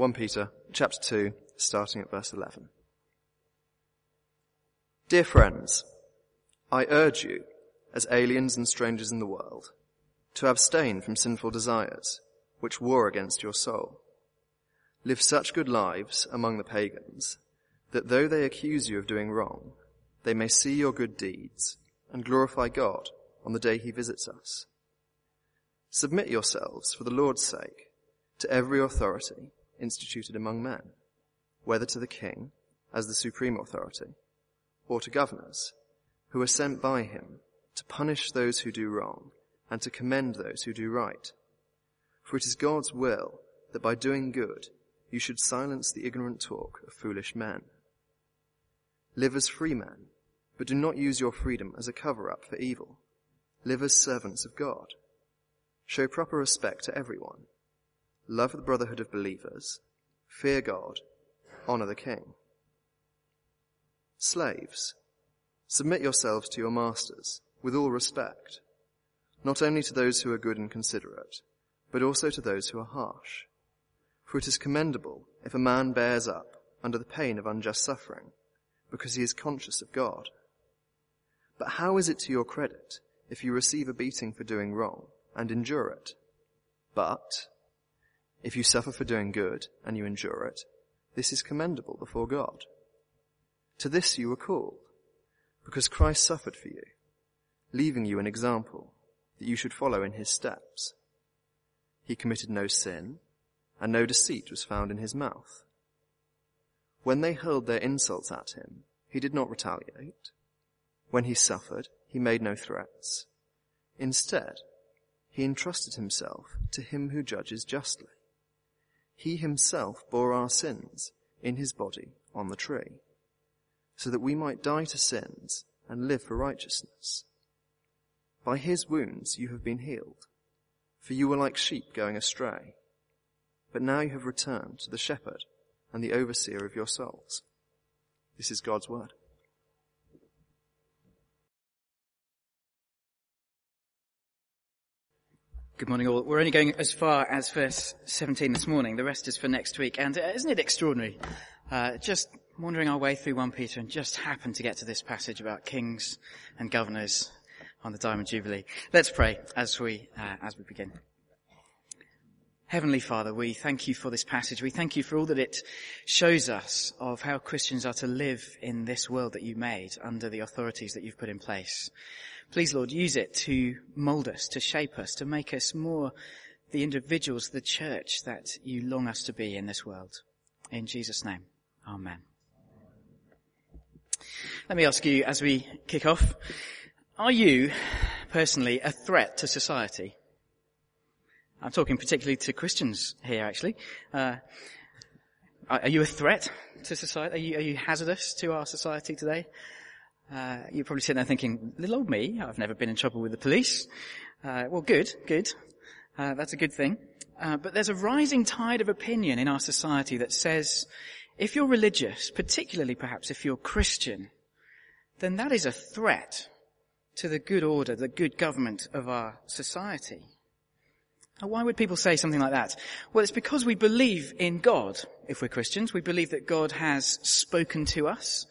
1 Peter chapter 2, starting at verse 11. Dear friends, I urge you, as aliens and strangers in the world, to abstain from sinful desires, which war against your soul. Live such good lives among the pagans, that though they accuse you of doing wrong, they may see your good deeds and glorify God on the day he visits us. Submit yourselves for the Lord's sake to every authority instituted among men, whether to the king as the supreme authority or to governors who are sent by him to punish those who do wrong and to commend those who do right. For it is God's will that by doing good you should silence the ignorant talk of foolish men. Live as free men, but do not use your freedom as a cover-up for evil. Live as servants of God. Show proper respect to everyone. Love the brotherhood of believers. Fear God. Honor the king. Slaves, submit yourselves to your masters with all respect, not only to those who are good and considerate, but also to those who are harsh. For it is commendable if a man bears up under the pain of unjust suffering, because he is conscious of God. But how is it to your credit if you receive a beating for doing wrong and endure it? But if you suffer for doing good and you endure it, this is commendable before God. To this you were called, because Christ suffered for you, leaving you an example that you should follow in his steps. He committed no sin, and no deceit was found in his mouth. When they hurled their insults at him, he did not retaliate. When he suffered, he made no threats. Instead, he entrusted himself to him who judges justly. He himself bore our sins in his body on the tree, so that we might die to sins and live for righteousness. By his wounds you have been healed, for you were like sheep going astray but now you have returned to the shepherd and the overseer of your souls. This is God's word. Good morning all. We're only going as far as verse 17 this morning. The rest is for next week. And uh, isn't it extraordinary? Uh, just wandering our way through 1 Peter and just happened to get to this passage about kings and governors on the Diamond Jubilee. Let's pray as we, uh, as we begin. Heavenly Father, we thank you for this passage. We thank you for all that it shows us of how Christians are to live in this world that you made under the authorities that you've put in place. Please, Lord, use it to mold us, to shape us, to make us more the individuals, the church that you long us to be in this world. In Jesus' name, Amen. Let me ask you as we kick off, are you personally a threat to society? I'm talking particularly to Christians here, actually. Uh, are you a threat to society? Are you, are you hazardous to our society today? Uh, you're probably sitting there thinking, little old me, I've never been in trouble with the police. Uh, well, good, good. Uh, that's a good thing. Uh, but there's a rising tide of opinion in our society that says, if you're religious, particularly perhaps if you're Christian, then that is a threat to the good order, the good government of our society. Why would people say something like that? Well, it's because we believe in God. If we're Christians, we believe that God has spoken to us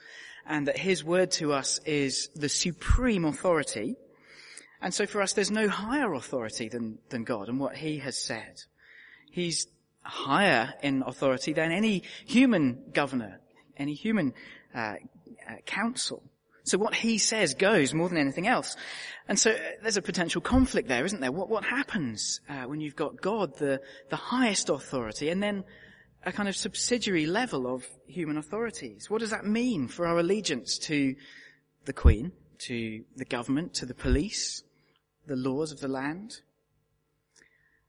and that his word to us is the supreme authority. And so for us, there's no higher authority than, than God and what he has said. He's higher in authority than any human governor, any human uh, uh, council. So what he says goes more than anything else. And so uh, there's a potential conflict there, isn't there? What, what happens uh, when you've got God, the, the highest authority, and then a kind of subsidiary level of human authorities? What does that mean for our allegiance to the Queen, to the government, to the police, the laws of the land?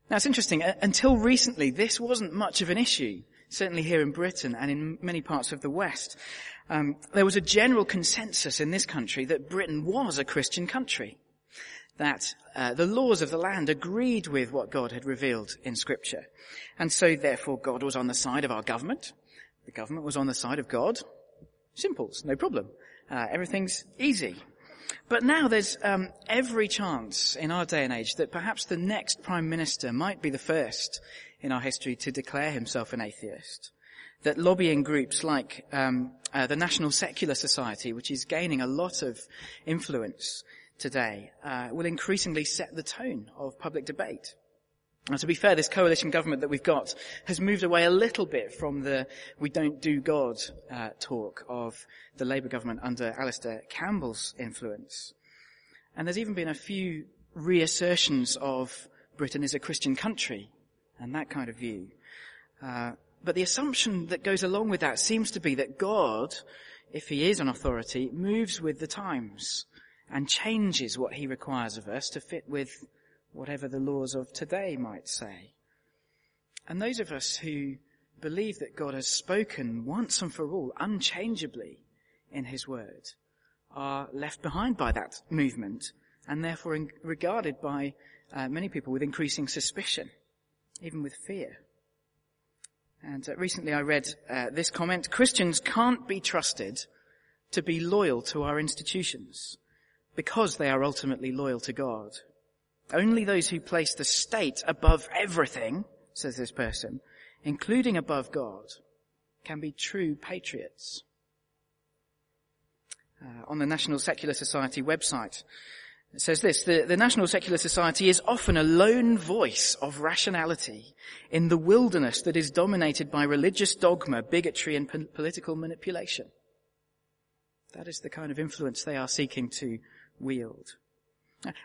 Now it's interesting, uh, until recently this wasn't much of an issue, certainly here in Britain and in many parts of the West um, there was a general consensus in this country that Britain was a Christian country. That uh, the laws of the land agreed with what God had revealed in Scripture. And so therefore God was on the side of our government. The government was on the side of God. Simples, no problem. Uh, everything's easy. But now there's um, every chance in our day and age that perhaps the next prime minister might be the first in our history to declare himself an atheist. That lobbying groups like um, uh, the National Secular Society, which is gaining a lot of influence today, uh, will increasingly set the tone of public debate. Now, to be fair, this coalition government that we've got has moved away a little bit from the we don't do God uh, talk of the Labour government under Alastair Campbell's influence. And there's even been a few reassertions of Britain is a Christian country and that kind of view. Uh, but the assumption that goes along with that seems to be that God, if he is an authority, moves with the times and changes what he requires of us to fit with whatever the laws of today might say. And those of us who believe that God has spoken once and for all, unchangeably in his word, are left behind by that movement and therefore regarded by uh, many people with increasing suspicion, even with fear. And uh, recently I read uh, this comment, Christians can't be trusted to be loyal to our institutions because they are ultimately loyal to God. Only those who place the state above everything, says this person, including above God, can be true patriots. Uh, on the National Secular Society website, it says this, the, the, National Secular Society is often a lone voice of rationality in the wilderness that is dominated by religious dogma, bigotry and po- political manipulation. That is the kind of influence they are seeking to wield.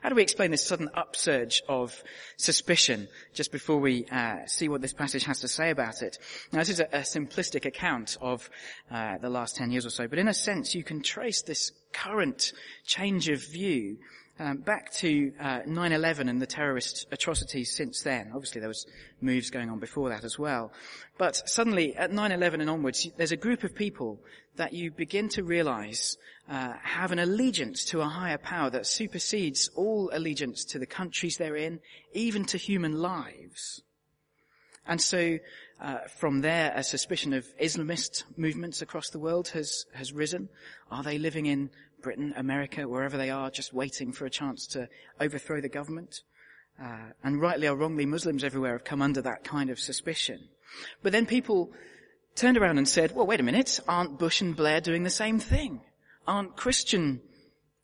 How do we explain this sudden upsurge of suspicion just before we uh, see what this passage has to say about it? Now, this is a, a simplistic account of uh, the last 10 years or so, but in a sense you can trace this current change of view um, back to uh, 9/11 and the terrorist atrocities since then. Obviously, there was moves going on before that as well. But suddenly, at 9/11 and onwards, there's a group of people that you begin to realise uh, have an allegiance to a higher power that supersedes all allegiance to the countries they're in, even to human lives. And so, uh, from there, a suspicion of Islamist movements across the world has has risen. Are they living in Britain, America, wherever they are, just waiting for a chance to overthrow the government. Uh, and rightly or wrongly, Muslims everywhere have come under that kind of suspicion. But then people turned around and said, well, wait a minute, aren't Bush and Blair doing the same thing? Aren't Christian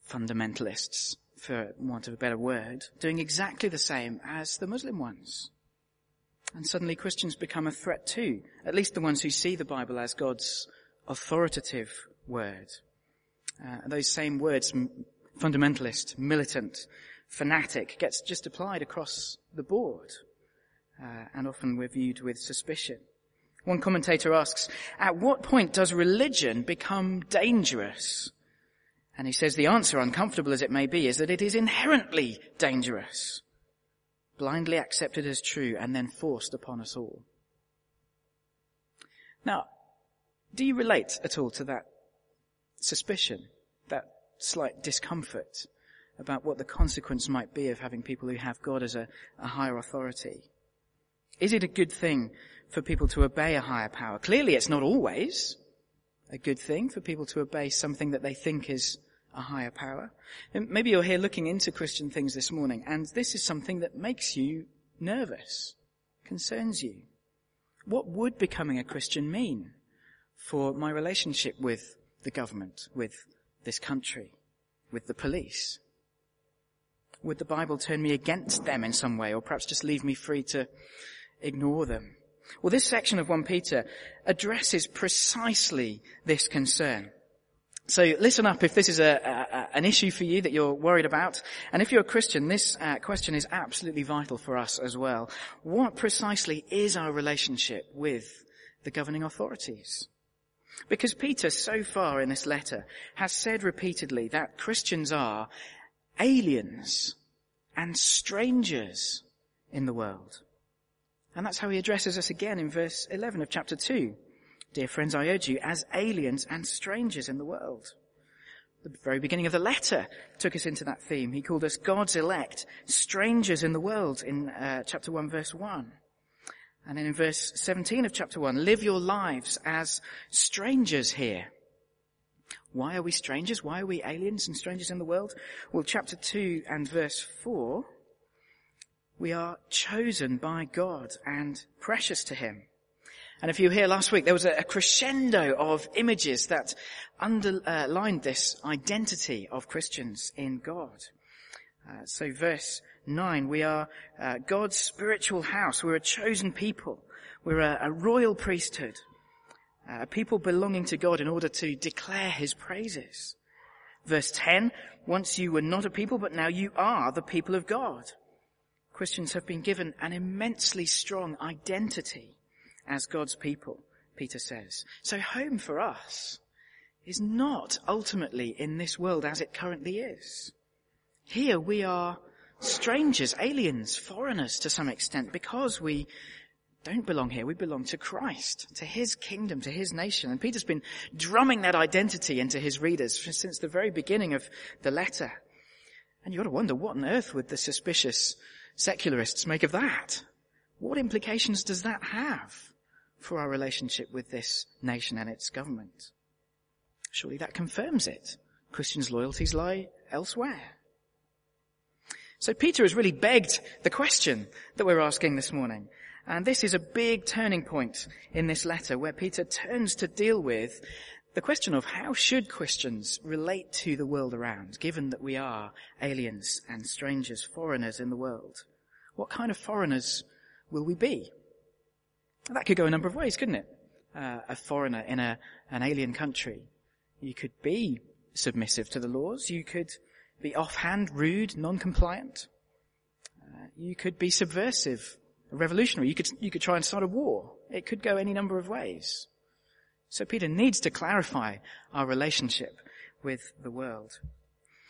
fundamentalists, for want of a better word, doing exactly the same as the Muslim ones? And suddenly Christians become a threat too, at least the ones who see the Bible as God's authoritative word. Uh, those same words, fundamentalist, militant, fanatic, gets just applied across the board. Uh, and often we're viewed with suspicion. One commentator asks, at what point does religion become dangerous? And he says the answer, uncomfortable as it may be, is that it is inherently dangerous, blindly accepted as true and then forced upon us all. Now, do you relate at all to that suspicion, that slight discomfort about what the consequence might be of having people who have God as a, a higher authority. Is it a good thing for people to obey a higher power? Clearly it's not always a good thing for people to obey something that they think is a higher power. And maybe you're here looking into Christian things this morning and this is something that makes you nervous, concerns you. What would becoming a Christian mean for my relationship with the government, with this country, with the police? Would the Bible turn me against them in some way or perhaps just leave me free to ignore them? Well, this section of 1 Peter addresses precisely this concern. So listen up if this is a, a, an issue for you that you're worried about. And if you're a Christian, this uh, question is absolutely vital for us as well. What precisely is our relationship with the governing authorities? Because Peter, so far in this letter, has said repeatedly that Christians are aliens and strangers in the world. And that's how he addresses us again in verse 11 of chapter 2. Dear friends, I urge you as aliens and strangers in the world. The very beginning of the letter took us into that theme. He called us God's elect, strangers in the world in uh, chapter 1 verse 1. And then in verse 17 of chapter 1, live your lives as strangers here. Why are we strangers? Why are we aliens and strangers in the world? Well, chapter 2 and verse 4, We are chosen by God and precious to Him. And if you were here last week, there was a crescendo of images that underlined this identity of Christians in God. Uh, so verse 9, we are uh, God's spiritual house. We're a chosen people. We're a, a royal priesthood. Uh, a people belonging to God in order to declare His praises. Verse 10, once you were not a people, but now you are the people of God. Christians have been given an immensely strong identity as God's people, Peter says. So home for us is not ultimately in this world as it currently is. Here we are strangers, aliens, foreigners to some extent because we don't belong here. We belong to Christ, to His kingdom, to His nation. And Peter's been drumming that identity into his readers since the very beginning of the letter. And you've got to wonder, what on earth would the suspicious secularists make of that? What implications does that have for our relationship with this nation and its government? Surely that confirms it. Christians' loyalties lie elsewhere. So Peter has really begged the question that we're asking this morning. And this is a big turning point in this letter where Peter turns to deal with the question of how should Christians relate to the world around, given that we are aliens and strangers, foreigners in the world. What kind of foreigners will we be? That could go a number of ways, couldn't it? Uh, a foreigner in a, an alien country. You could be submissive to the laws. You could be offhand, rude, non-compliant. Uh, you could be subversive, revolutionary. You could, you could try and start a war. It could go any number of ways. So Peter needs to clarify our relationship with the world.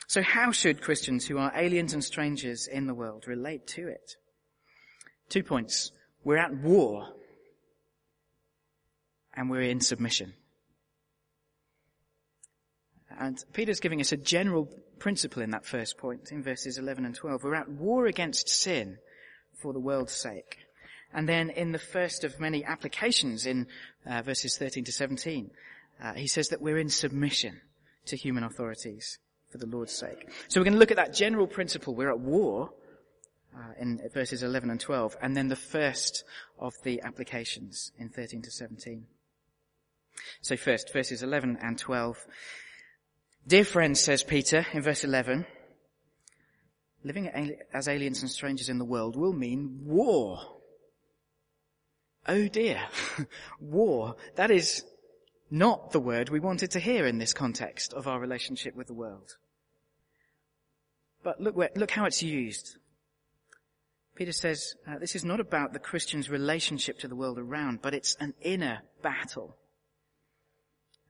So how should Christians who are aliens and strangers in the world relate to it? Two points. We're at war and we're in submission. And Peter's giving us a general principle in that first point in verses 11 and 12. We're at war against sin for the world's sake. And then in the first of many applications in uh, verses 13 to 17, uh, he says that we're in submission to human authorities for the Lord's sake. So we're going to look at that general principle. We're at war uh, in verses 11 and 12, and then the first of the applications in 13 to 17. So first, verses 11 and 12. Dear friends, says Peter in verse 11, living as aliens and strangers in the world will mean war. Oh dear. war. That is not the word we wanted to hear in this context of our relationship with the world. But look where, look how it's used. Peter says, uh, this is not about the Christian's relationship to the world around, but it's an inner battle.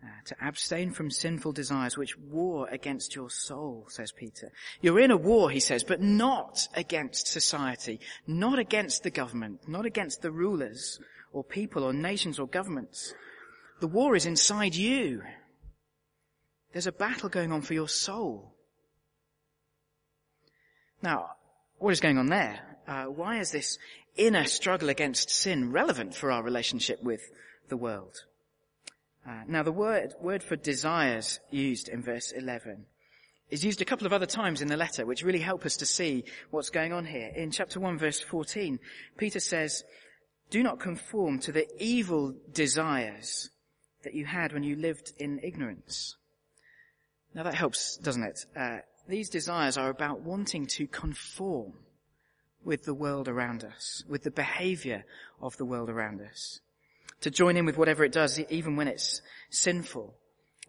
Uh, to abstain from sinful desires which war against your soul, says Peter. You're in a war, he says, but not against society, not against the government, not against the rulers or people or nations or governments. The war is inside you. There's a battle going on for your soul. Now, what is going on there? Uh, why is this inner struggle against sin relevant for our relationship with the world? Uh, now the word, word for desires used in verse 11 is used a couple of other times in the letter, which really help us to see what's going on here. In chapter 1 verse 14, Peter says, do not conform to the evil desires that you had when you lived in ignorance. Now that helps, doesn't it? Uh, these desires are about wanting to conform with the world around us, with the behavior of the world around us to join in with whatever it does, even when it's sinful.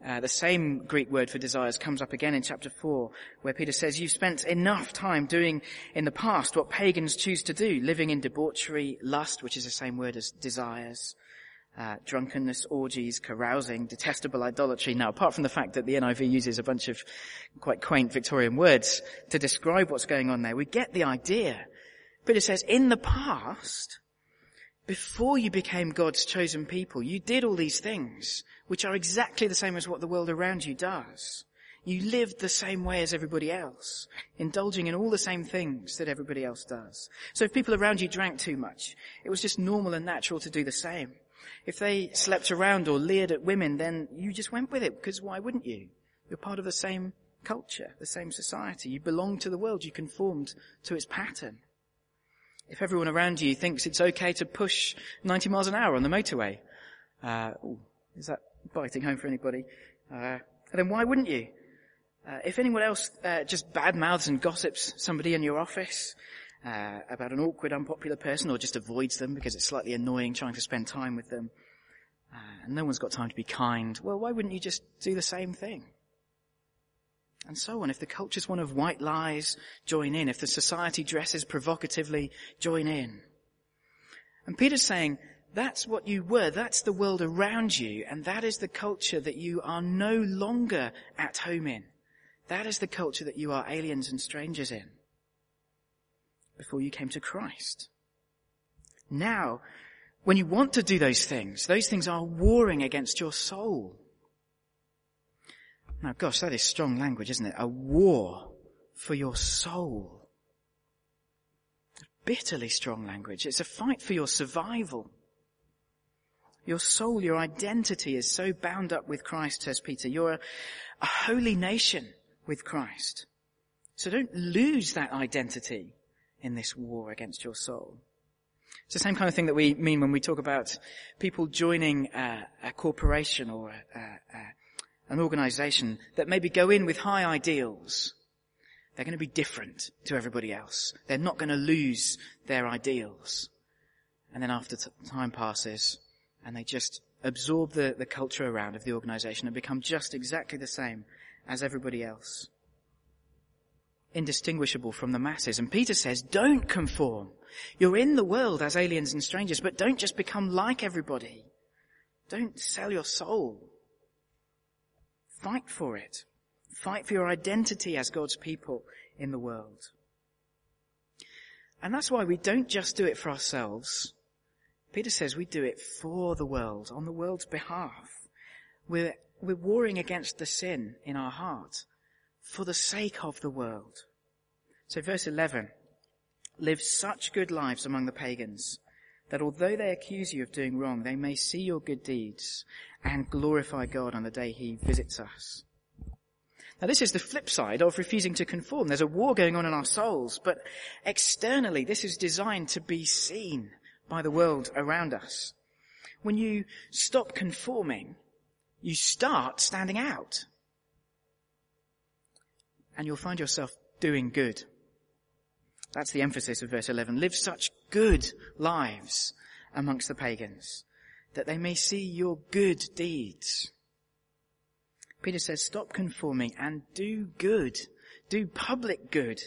Uh, the same Greek word for desires comes up again in chapter 4, where Peter says, you've spent enough time doing in the past what pagans choose to do, living in debauchery, lust, which is the same word as desires, uh, drunkenness, orgies, carousing, detestable idolatry. Now, apart from the fact that the NIV uses a bunch of quite quaint Victorian words to describe what's going on there, we get the idea. Peter says, in the past, before you became God's chosen people, you did all these things, which are exactly the same as what the world around you does. You lived the same way as everybody else, indulging in all the same things that everybody else does. So if people around you drank too much, it was just normal and natural to do the same. If they slept around or leered at women, then you just went with it, because why wouldn't you? You're part of the same culture, the same society. You belonged to the world. You conformed to its pattern. If everyone around you thinks it's okay to push 90 miles an hour on the motorway, uh, ooh, is that biting home for anybody? Uh, then why wouldn't you? Uh, if anyone else uh, just bad mouths and gossips somebody in your office uh, about an awkward, unpopular person, or just avoids them because it's slightly annoying trying to spend time with them, uh, and no one's got time to be kind, well, why wouldn't you just do the same thing? And so on. If the culture's one of white lies, join in. If the society dresses provocatively, join in. And Peter's saying, that's what you were. That's the world around you. And that is the culture that you are no longer at home in. That is the culture that you are aliens and strangers in. Before you came to Christ. Now, when you want to do those things, those things are warring against your soul. Now gosh, that is strong language, isn't it? A war for your soul. Bitterly strong language. It's a fight for your survival. Your soul, your identity is so bound up with Christ, says Peter. You're a, a holy nation with Christ. So don't lose that identity in this war against your soul. It's the same kind of thing that we mean when we talk about people joining a, a corporation or a, a, an organization that maybe go in with high ideals. They're going to be different to everybody else. They're not going to lose their ideals. And then after t- time passes and they just absorb the, the culture around of the organization and become just exactly the same as everybody else. Indistinguishable from the masses. And Peter says, don't conform. You're in the world as aliens and strangers, but don't just become like everybody. Don't sell your soul. Fight for it. Fight for your identity as God's people in the world. And that's why we don't just do it for ourselves. Peter says we do it for the world, on the world's behalf. We're, we're warring against the sin in our heart for the sake of the world. So verse 11, live such good lives among the pagans that although they accuse you of doing wrong, they may see your good deeds and glorify God on the day he visits us. Now this is the flip side of refusing to conform. There's a war going on in our souls, but externally this is designed to be seen by the world around us. When you stop conforming, you start standing out. And you'll find yourself doing good. That's the emphasis of verse 11. Live such good lives amongst the pagans that they may see your good deeds. Peter says, stop conforming and do good. Do public good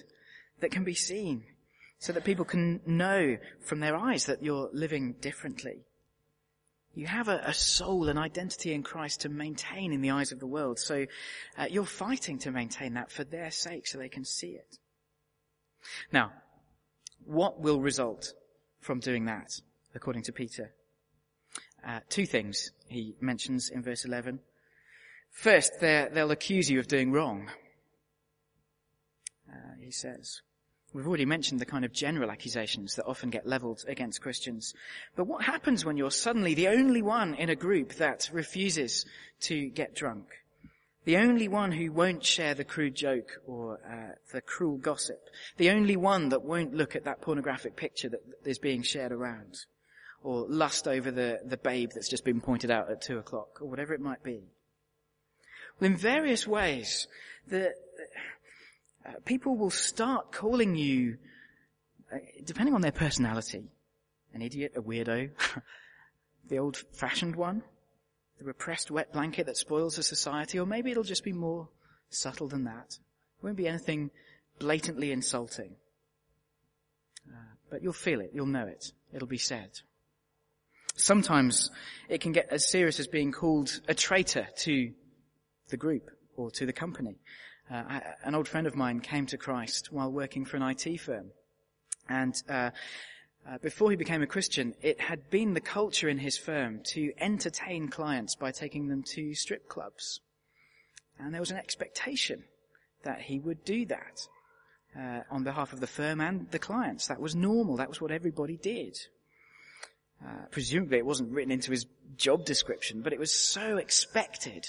that can be seen so that people can know from their eyes that you're living differently. You have a, a soul, an identity in Christ to maintain in the eyes of the world. So uh, you're fighting to maintain that for their sake so they can see it. Now, what will result from doing that, according to Peter? Uh, two things he mentions in verse 11. First, they'll accuse you of doing wrong. Uh, he says. We've already mentioned the kind of general accusations that often get leveled against Christians. But what happens when you're suddenly the only one in a group that refuses to get drunk? The only one who won't share the crude joke or uh, the cruel gossip. The only one that won't look at that pornographic picture that is being shared around or lust over the, the babe that's just been pointed out at two o'clock, or whatever it might be. Well, in various ways, the, uh, people will start calling you, uh, depending on their personality, an idiot, a weirdo, the old-fashioned one, the repressed wet blanket that spoils a society, or maybe it'll just be more subtle than that. It won't be anything blatantly insulting. Uh, but you'll feel it, you'll know it, it'll be said. Sometimes it can get as serious as being called a traitor to the group or to the company. Uh, I, an old friend of mine came to Christ while working for an IT firm. And uh, uh, before he became a Christian, it had been the culture in his firm to entertain clients by taking them to strip clubs. And there was an expectation that he would do that uh, on behalf of the firm and the clients. That was normal. That was what everybody did. Uh, presumably it wasn't written into his job description, but it was so expected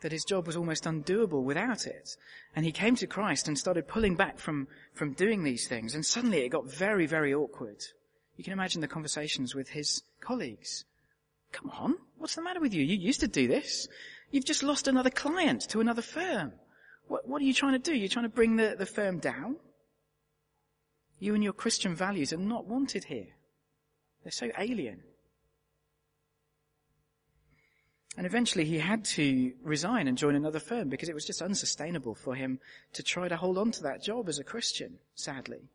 that his job was almost undoable without it. And he came to Christ and started pulling back from, from doing these things. And suddenly it got very, very awkward. You can imagine the conversations with his colleagues. Come on, what's the matter with you? You used to do this. You've just lost another client to another firm. What, what are you trying to do? You're trying to bring the, the firm down? You and your Christian values are not wanted here. They're so alien. And eventually he had to resign and join another firm because it was just unsustainable for him to try to hold on to that job as a Christian, sadly.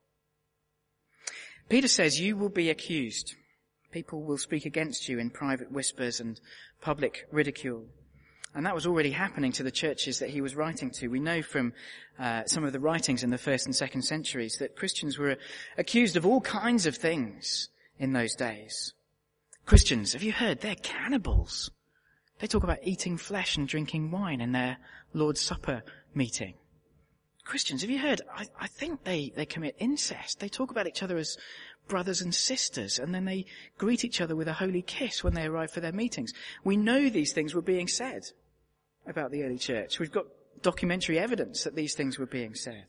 Peter says you will be accused. People will speak against you in private whispers and public ridicule. And that was already happening to the churches that he was writing to. We know from uh, some of the writings in the first and second centuries that Christians were accused of all kinds of things in those days. Christians, have you heard? They're cannibals. They talk about eating flesh and drinking wine in their Lord's Supper meeting. Christians, have you heard? I, I, think they, they commit incest. They talk about each other as brothers and sisters, and then they greet each other with a holy kiss when they arrive for their meetings. We know these things were being said about the early church. We've got documentary evidence that these things were being said.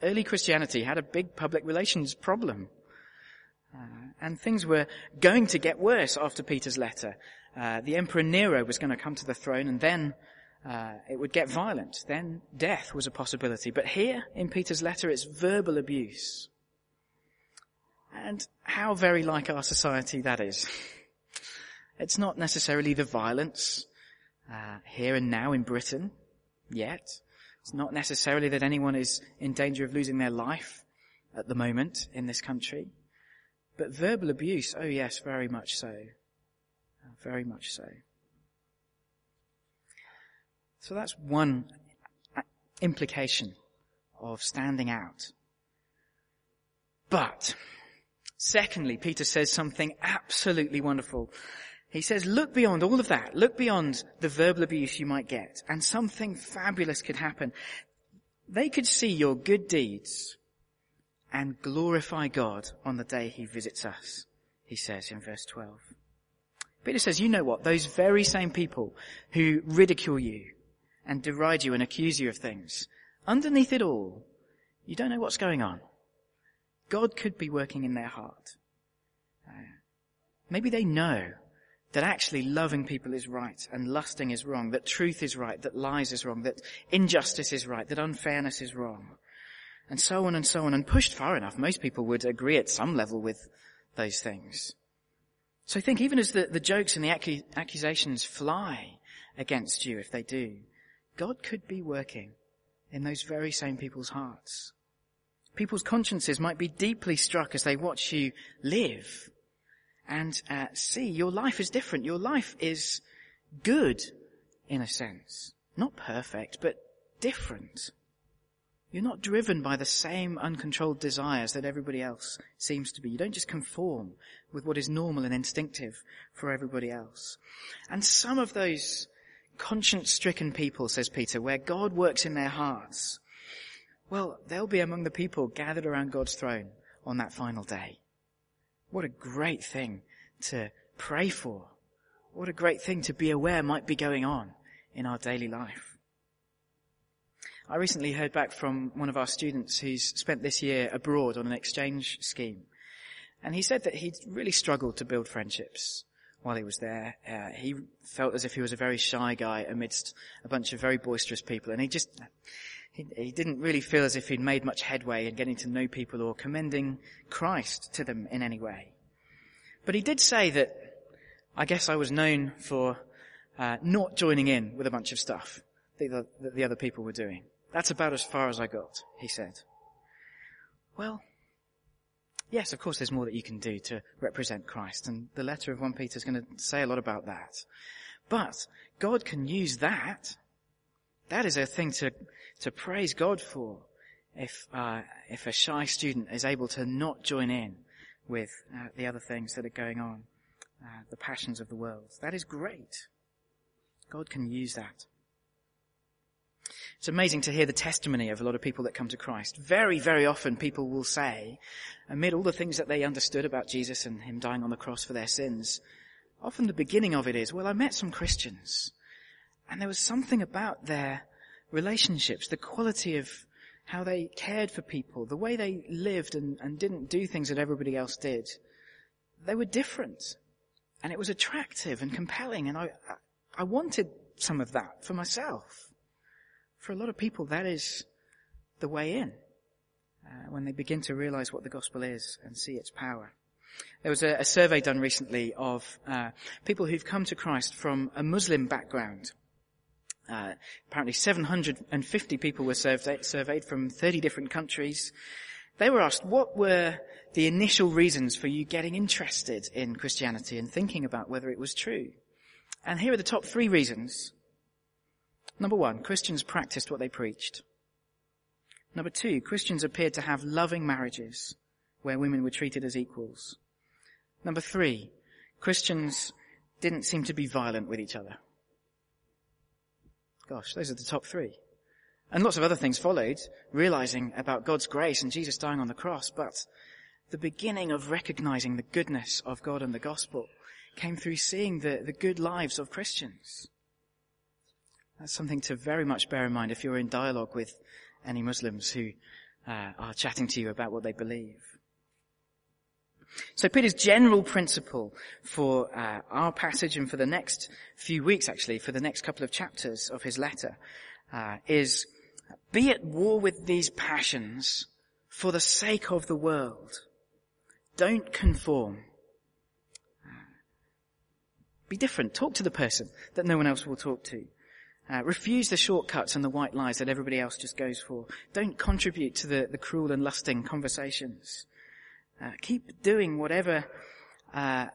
Early Christianity had a big public relations problem. Uh, and things were going to get worse after Peter's letter. Uh, the Emperor Nero was going to come to the throne and then uh, it would get violent. Then death was a possibility. But here in Peter's letter, it's verbal abuse. And how very like our society that is. It's not necessarily the violence uh, here and now in Britain yet. It's not necessarily that anyone is in danger of losing their life at the moment in this country. But verbal abuse, oh yes, very much so. Very much so. So that's one uh, implication of standing out. But, secondly, Peter says something absolutely wonderful. He says, look beyond all of that. Look beyond the verbal abuse you might get and something fabulous could happen. They could see your good deeds and glorify God on the day he visits us, he says in verse 12. Peter says, you know what? Those very same people who ridicule you and deride you and accuse you of things, underneath it all, you don't know what's going on. God could be working in their heart. Uh, maybe they know that actually loving people is right and lusting is wrong, that truth is right, that lies is wrong, that injustice is right, that unfairness is wrong, and so on and so on. And pushed far enough, most people would agree at some level with those things. So think even as the, the jokes and the accusations fly against you, if they do, God could be working in those very same people's hearts. People's consciences might be deeply struck as they watch you live and uh, see your life is different. Your life is good in a sense. Not perfect, but different. You're not driven by the same uncontrolled desires that everybody else seems to be. You don't just conform with what is normal and instinctive for everybody else. And some of those conscience stricken people, says Peter, where God works in their hearts, well, they'll be among the people gathered around God's throne on that final day. What a great thing to pray for. What a great thing to be aware might be going on in our daily life. I recently heard back from one of our students who's spent this year abroad on an exchange scheme. And he said that he'd really struggled to build friendships while he was there. Uh, he felt as if he was a very shy guy amidst a bunch of very boisterous people. And he just, he, he didn't really feel as if he'd made much headway in getting to know people or commending Christ to them in any way. But he did say that I guess I was known for uh, not joining in with a bunch of stuff that the, that the other people were doing. That's about as far as I got, he said. Well, yes, of course there's more that you can do to represent Christ, and the letter of 1 Peter is going to say a lot about that. But God can use that. That is a thing to, to praise God for. If, uh, if a shy student is able to not join in with uh, the other things that are going on, uh, the passions of the world. That is great. God can use that. It's amazing to hear the testimony of a lot of people that come to Christ. Very, very often people will say, amid all the things that they understood about Jesus and Him dying on the cross for their sins, often the beginning of it is, well, I met some Christians And there was something about their relationships, the quality of how they cared for people, the way they lived and, and didn't do things that everybody else did. They were different. And it was attractive and compelling and I, I wanted some of that for myself. For a lot of people, that is the way in. Uh, when they begin to realize what the gospel is and see its power. There was a, a survey done recently of uh, people who've come to Christ from a Muslim background. Uh, apparently 750 people were surveyed, surveyed from 30 different countries. They were asked, what were the initial reasons for you getting interested in Christianity and thinking about whether it was true? And here are the top three reasons. Number one, Christians practiced what they preached. Number two, Christians appeared to have loving marriages where women were treated as equals. Number three, Christians didn't seem to be violent with each other. Gosh, those are the top three. And lots of other things followed, realizing about God's grace and Jesus dying on the cross, but the beginning of recognizing the goodness of God and the gospel came through seeing the, the good lives of Christians. That's something to very much bear in mind if you're in dialogue with any Muslims who uh, are chatting to you about what they believe. So Peter's general principle for uh, our passage and for the next few weeks, actually, for the next couple of chapters of his letter, uh, is be at war with these passions for the sake of the world. Don't conform. Be different. Talk to the person that no one else will talk to. Uh, refuse the shortcuts and the white lies that everybody else just goes for. Don't contribute to the, the cruel and lusting conversations. Uh, keep doing whatever uh,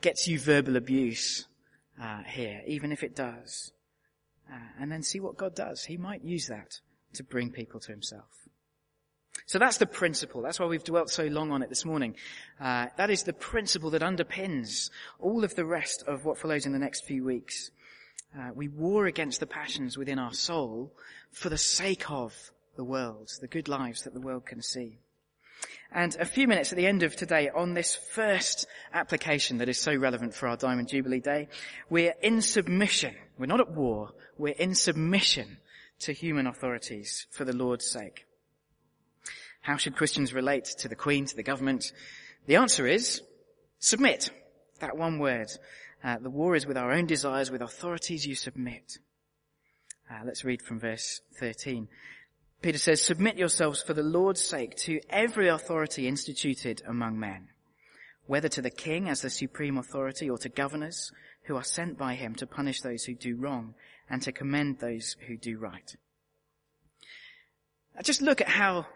gets you verbal abuse uh, here, even if it does. Uh, and then see what God does. He might use that to bring people to himself. So that's the principle. That's why we've dwelt so long on it this morning. Uh, that is the principle that underpins all of the rest of what follows in the next few weeks. Uh, we war against the passions within our soul for the sake of the world, the good lives that the world can see. And a few minutes at the end of today on this first application that is so relevant for our Diamond Jubilee Day, we're in submission. We're not at war. We're in submission to human authorities for the Lord's sake. How should Christians relate to the Queen, to the government? The answer is submit. That one word. Uh, the war is with our own desires, with authorities you submit. Uh, let's read from verse 13. Peter says, submit yourselves for the Lord's sake to every authority instituted among men, whether to the king as the supreme authority or to governors who are sent by him to punish those who do wrong and to commend those who do right. Now just look at how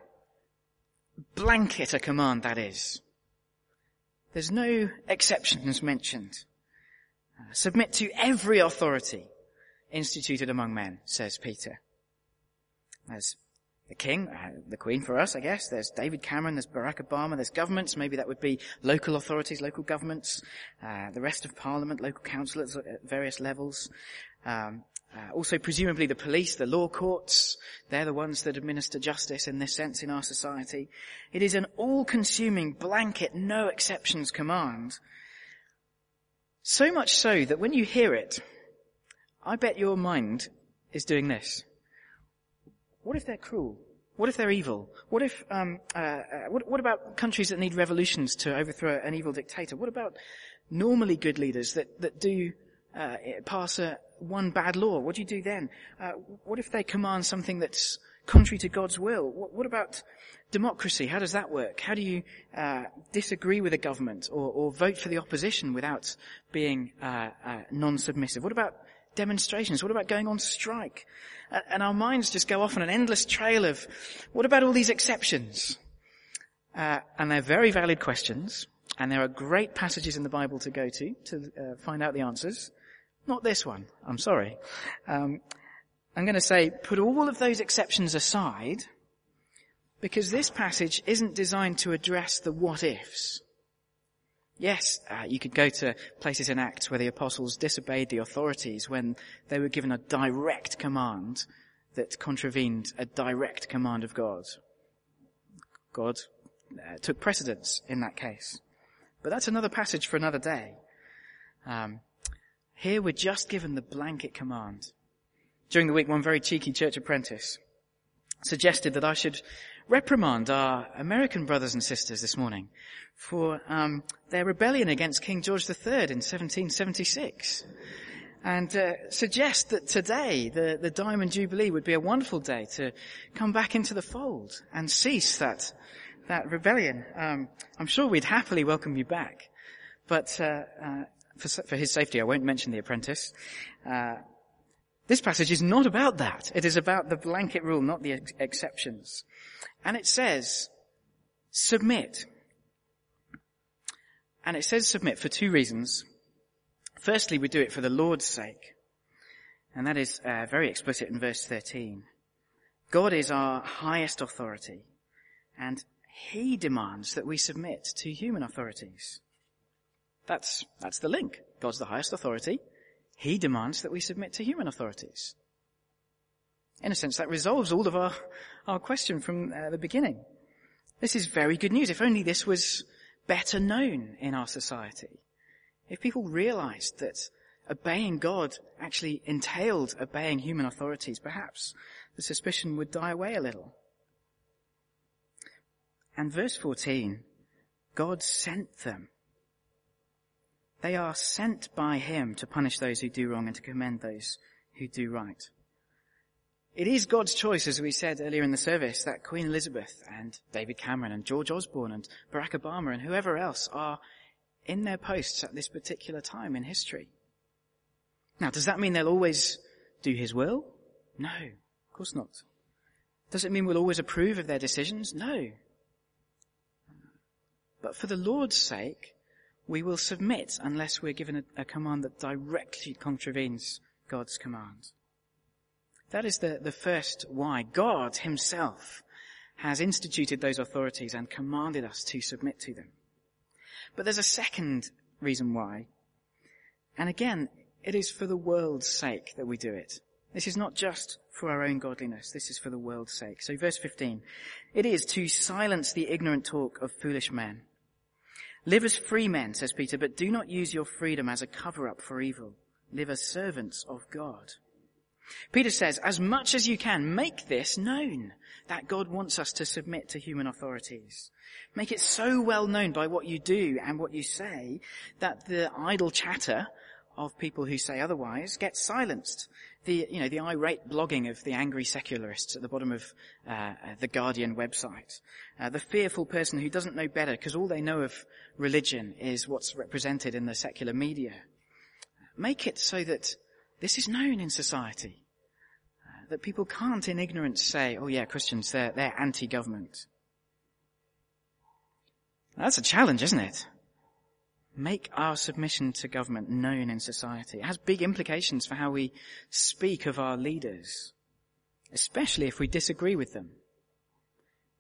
blanket a command that is. There's no exceptions mentioned. Submit to every authority instituted among men, says Peter. There's the king, uh, the queen for us, I guess. There's David Cameron, there's Barack Obama, there's governments, maybe that would be local authorities, local governments, uh, the rest of parliament, local councils at various levels. Um, uh, also presumably the police, the law courts, they're the ones that administer justice in this sense in our society. It is an all-consuming blanket, no exceptions command so much so that when you hear it, I bet your mind is doing this. What if they're cruel? What if they're evil? What if, um, uh, uh, what, what, about countries that need revolutions to overthrow an evil dictator? What about normally good leaders that, that do uh, pass a, one bad law? What do you do then? Uh, what if they command something that's contrary to God's will? What, what about democracy? How does that work? How do you uh, disagree with a government or, or, vote for the opposition without being uh, uh, non-submissive? What about demonstrations? What about going on strike? and our minds just go off on an endless trail of, what about all these exceptions? Uh, and they're very valid questions, and there are great passages in the Bible to go to to uh, find out the answers. Not this one. I'm sorry. Um, I'm going to say, put all of those exceptions aside because this passage isn't designed to address the what ifs. Yes, uh, you could go to places in Acts where the apostles disobeyed the authorities when they were given a direct command that contravened a direct command of God. God uh, took precedence in that case. But that's another passage for another day. Um, here we're just given the blanket command. During the week, one very cheeky church apprentice suggested that I should reprimand our American brothers and sisters this morning for um, their rebellion against King George III in 1776 and uh, suggest that today the, the Diamond Jubilee would be a wonderful day to come back into the fold and cease that that rebellion. Um, I'm sure we'd happily welcome you back, but uh, uh, for, for, his safety, I won't mention the apprentice. This passage is not about that. It is about the blanket rule, not the ex- exceptions. And it says, submit. And it says submit for two reasons. Firstly, we do it for the Lord's sake. And that is uh, very explicit in verse 13. God is our highest authority, and He demands that we submit to human authorities. That's, that's the link. God's the highest authority. He demands that we submit to human authorities. In a sense, that resolves all of our, our question from uh, the beginning. This is very good news. If only this was better known in our society. If people realized that obeying God actually entailed obeying human authorities, perhaps the suspicion would die away a little. And verse 14, God sent them. They are sent by Him to punish those who do wrong and to commend those who do right. It is God's choice, as we said earlier in the service, that Queen Elizabeth and David Cameron and George Osborne and Barack Obama and whoever else are in their posts at this particular time in history. Now, does that mean they'll always do his will? No, of course not. Does it mean we'll always approve of their decisions? No. But for the Lord's sake, we will submit unless we're given a, a command that directly contravenes God's command. That is the, the first why. God himself has instituted those authorities and commanded us to submit to them. But there's a second reason why. And again, it is for the world's sake that we do it. This is not just for our own godliness. This is for the world's sake. So verse 15. It is to silence the ignorant talk of foolish men. Live as free men, says Peter, but do not use your freedom as a cover-up for evil. Live as servants of God. Peter says, as much as you can, make this known that God wants us to submit to human authorities. Make it so well known by what you do and what you say that the idle chatter of people who say otherwise gets silenced. The, you know, the irate blogging of the angry secularists at the bottom of uh, uh the Guardian website. Uh, the fearful person who doesn't know better because all they know of religion is what's represented in the secular media. Make it so that this is known in society. Uh, that people can't in ignorance say, oh yeah, Christians, they're, they're anti-government. That's a challenge, isn't it? Make our submission to government known in society. It has big implications for how we speak of our leaders, especially if we disagree with them.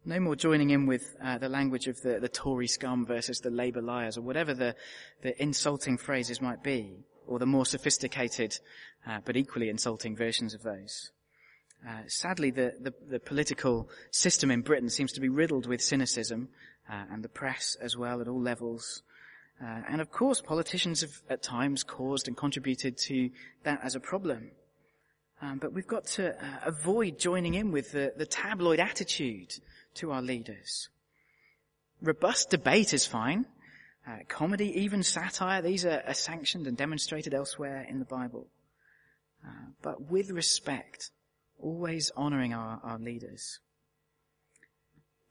No more joining in with uh, the language of the, the Tory scum versus the Labour liars or whatever the, the insulting phrases might be, or the more sophisticated uh, but equally insulting versions of those. Uh, sadly, the, the, the, political system in Britain seems to be riddled with cynicism, uh, and the press as well at all levels. Uh, and of course, politicians have at times caused and contributed to that as a problem. Um, but we've got to uh, avoid joining in with the, the tabloid attitude to our leaders. Robust debate is fine. Uh, comedy, even satire, these are, are, sanctioned and demonstrated elsewhere in the Bible. Uh, but with respect, always honoring our, our leaders.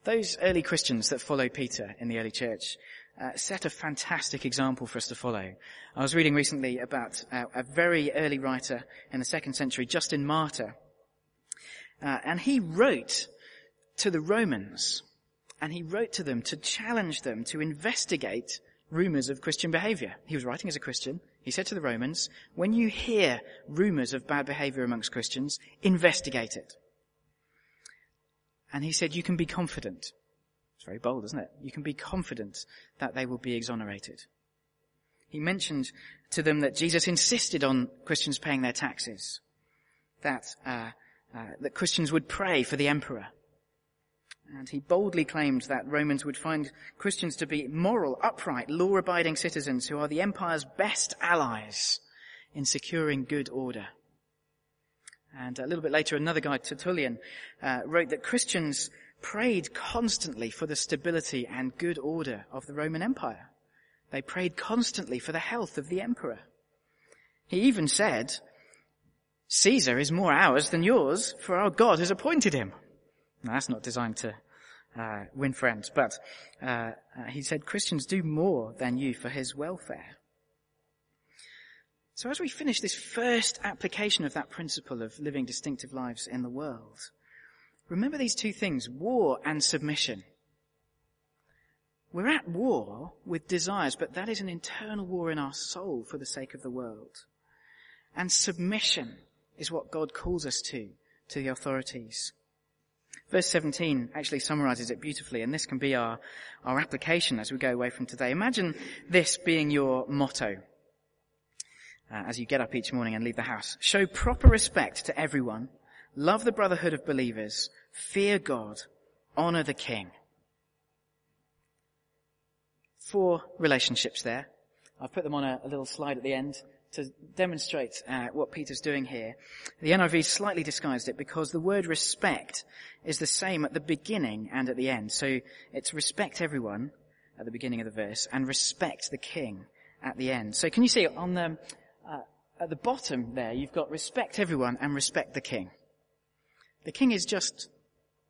Those early Christians that followed Peter in the early church uh, set a fantastic example for us to follow. I was reading recently about uh, a very early writer in the second century, Justin Martyr, uh, and he wrote to the Romans, and he wrote to them to challenge them to investigate rumors of Christian behavior. He was writing as a Christian. He said to the Romans, when you hear rumors of bad behavior amongst Christians, investigate it. And he said, you can be confident. Very bold, isn't it? You can be confident that they will be exonerated. He mentioned to them that Jesus insisted on Christians paying their taxes. That, uh, uh, that Christians would pray for the emperor. And he boldly claimed that Romans would find Christians to be moral, upright, law-abiding citizens who are the empire's best allies in securing good order. And a little bit later, another guy, Tertullian, uh, wrote that Christians prayed constantly for the stability and good order of the Roman Empire. They prayed constantly for the health of the emperor. He even said, Caesar is more ours than yours, for our God has appointed him. Now, that's not designed to uh, win friends, but uh, he said Christians do more than you for his welfare. So as we finish this first application of that principle of living distinctive lives in the world, remember these two things, war and submission. We're at war with desires, but that is an internal war in our soul for the sake of the world. And submission is what God calls us to, to the authorities. Verse 17 actually summarizes it beautifully, and this can be our, our application as we go away from today. Imagine this being your motto uh, as you get up each morning and leave the house. Show proper respect to everyone, love the brotherhood of believers, fear God, honor the king. Four relationships there. I've put them on a, a little slide at the end to demonstrate uh, what Peter's doing here. The NIV slightly disguised it because the word respect is the same at the beginning and at the end. So it's respect everyone at the beginning of the verse and respect the king at the end. So can you see on the uh, at the bottom there, you've got respect everyone and respect the king. The king is just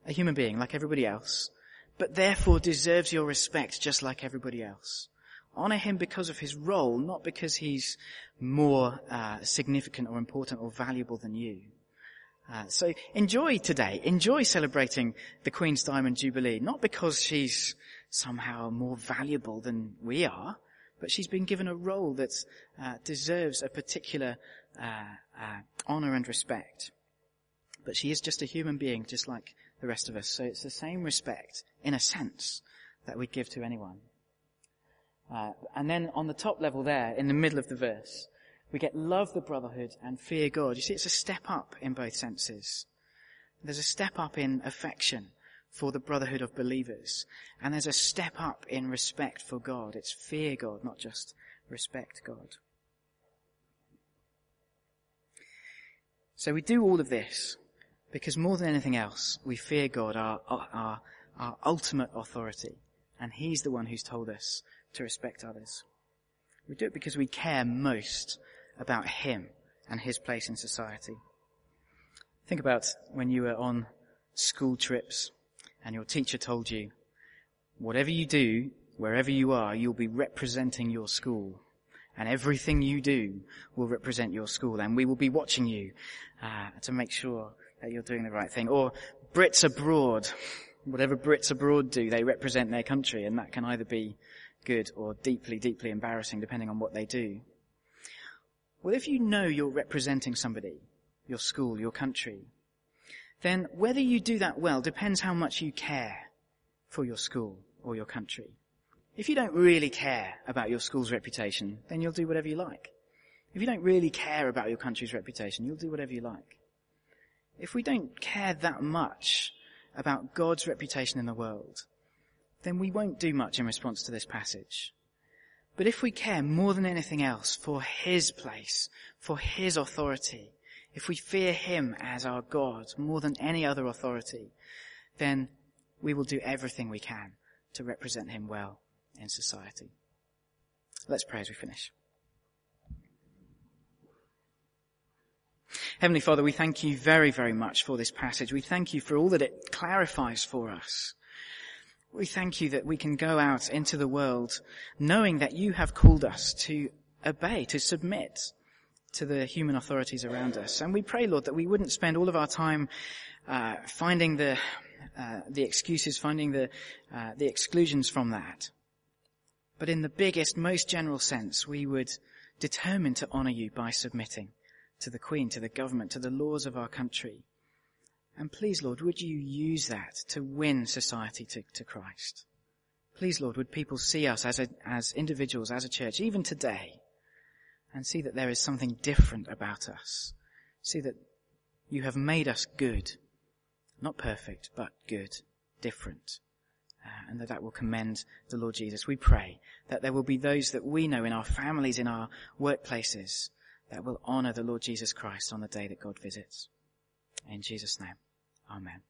a human being like everybody else, but therefore deserves your respect just like everybody else. Honor him because of his role, not because he's more uh, significant or important or valuable than you. Uh, so enjoy today. Enjoy celebrating the Queen's Diamond Jubilee, not because she's somehow more valuable than we are, but she's been given a role that uh, deserves a particular uh, uh, honor and respect. But she is just a human being, just like the rest of us. So it's the same respect, in a sense, that we give to anyone. Uh, and then on the top level there, in the middle of the verse, we get love the brotherhood and fear God. You see, it's a step up in both senses. There's a step up in affection for the brotherhood of believers. And there's a step up in respect for God. It's fear God, not just respect God. So we do all of this because more than anything else, we fear God, our, our, our ultimate authority. And He's the one who's told us to respect others. We do it because we care most about Him and His place in society. Think about when you were on school trips and your teacher told you, whatever you do, wherever you are, you'll be representing your school. And everything you do will represent your school. And we will be watching you uh, to make sure you're doing the right thing. Or Brits abroad, whatever Brits abroad do, they represent their country. And that can either be good or deeply, deeply embarrassing depending on what they do. Well, if you know you're representing somebody, your school, your country, then whether you do that well depends how much you care for your school or your country. If you don't really care about your school's reputation, then you'll do whatever you like. If you don't really care about your country's reputation, you'll do whatever you like. If we don't care that much about God's reputation in the world, then we won't do much in response to this passage. But if we care more than anything else for His place, for His authority, if we fear Him as our God more than any other authority, then we will do everything we can to represent Him well in society. Let's pray as we finish. Heavenly Father, we thank you very, very much for this passage. We thank you for all that it clarifies for us. We thank you that we can go out into the world knowing that you have called us to obey, to submit, to the human authorities around us. And we pray, Lord, that we wouldn't spend all of our time uh, finding the uh, the excuses, finding the uh, the exclusions from that. But in the biggest, most general sense, we would determine to honour you by submitting to the Queen, to the government, to the laws of our country. And please, Lord, would you use that to win society to, to Christ? Please, Lord, would people see us as a, as individuals, as a church, even today, and see that there is something different about us. See that you have made us good. Not perfect, but good. Different. Uh, and that that will commend the Lord Jesus. We pray that there will be those that we know in our families, in our workplaces, that will honor the Lord Jesus Christ on the day that God visits. In Jesus' name, Amen.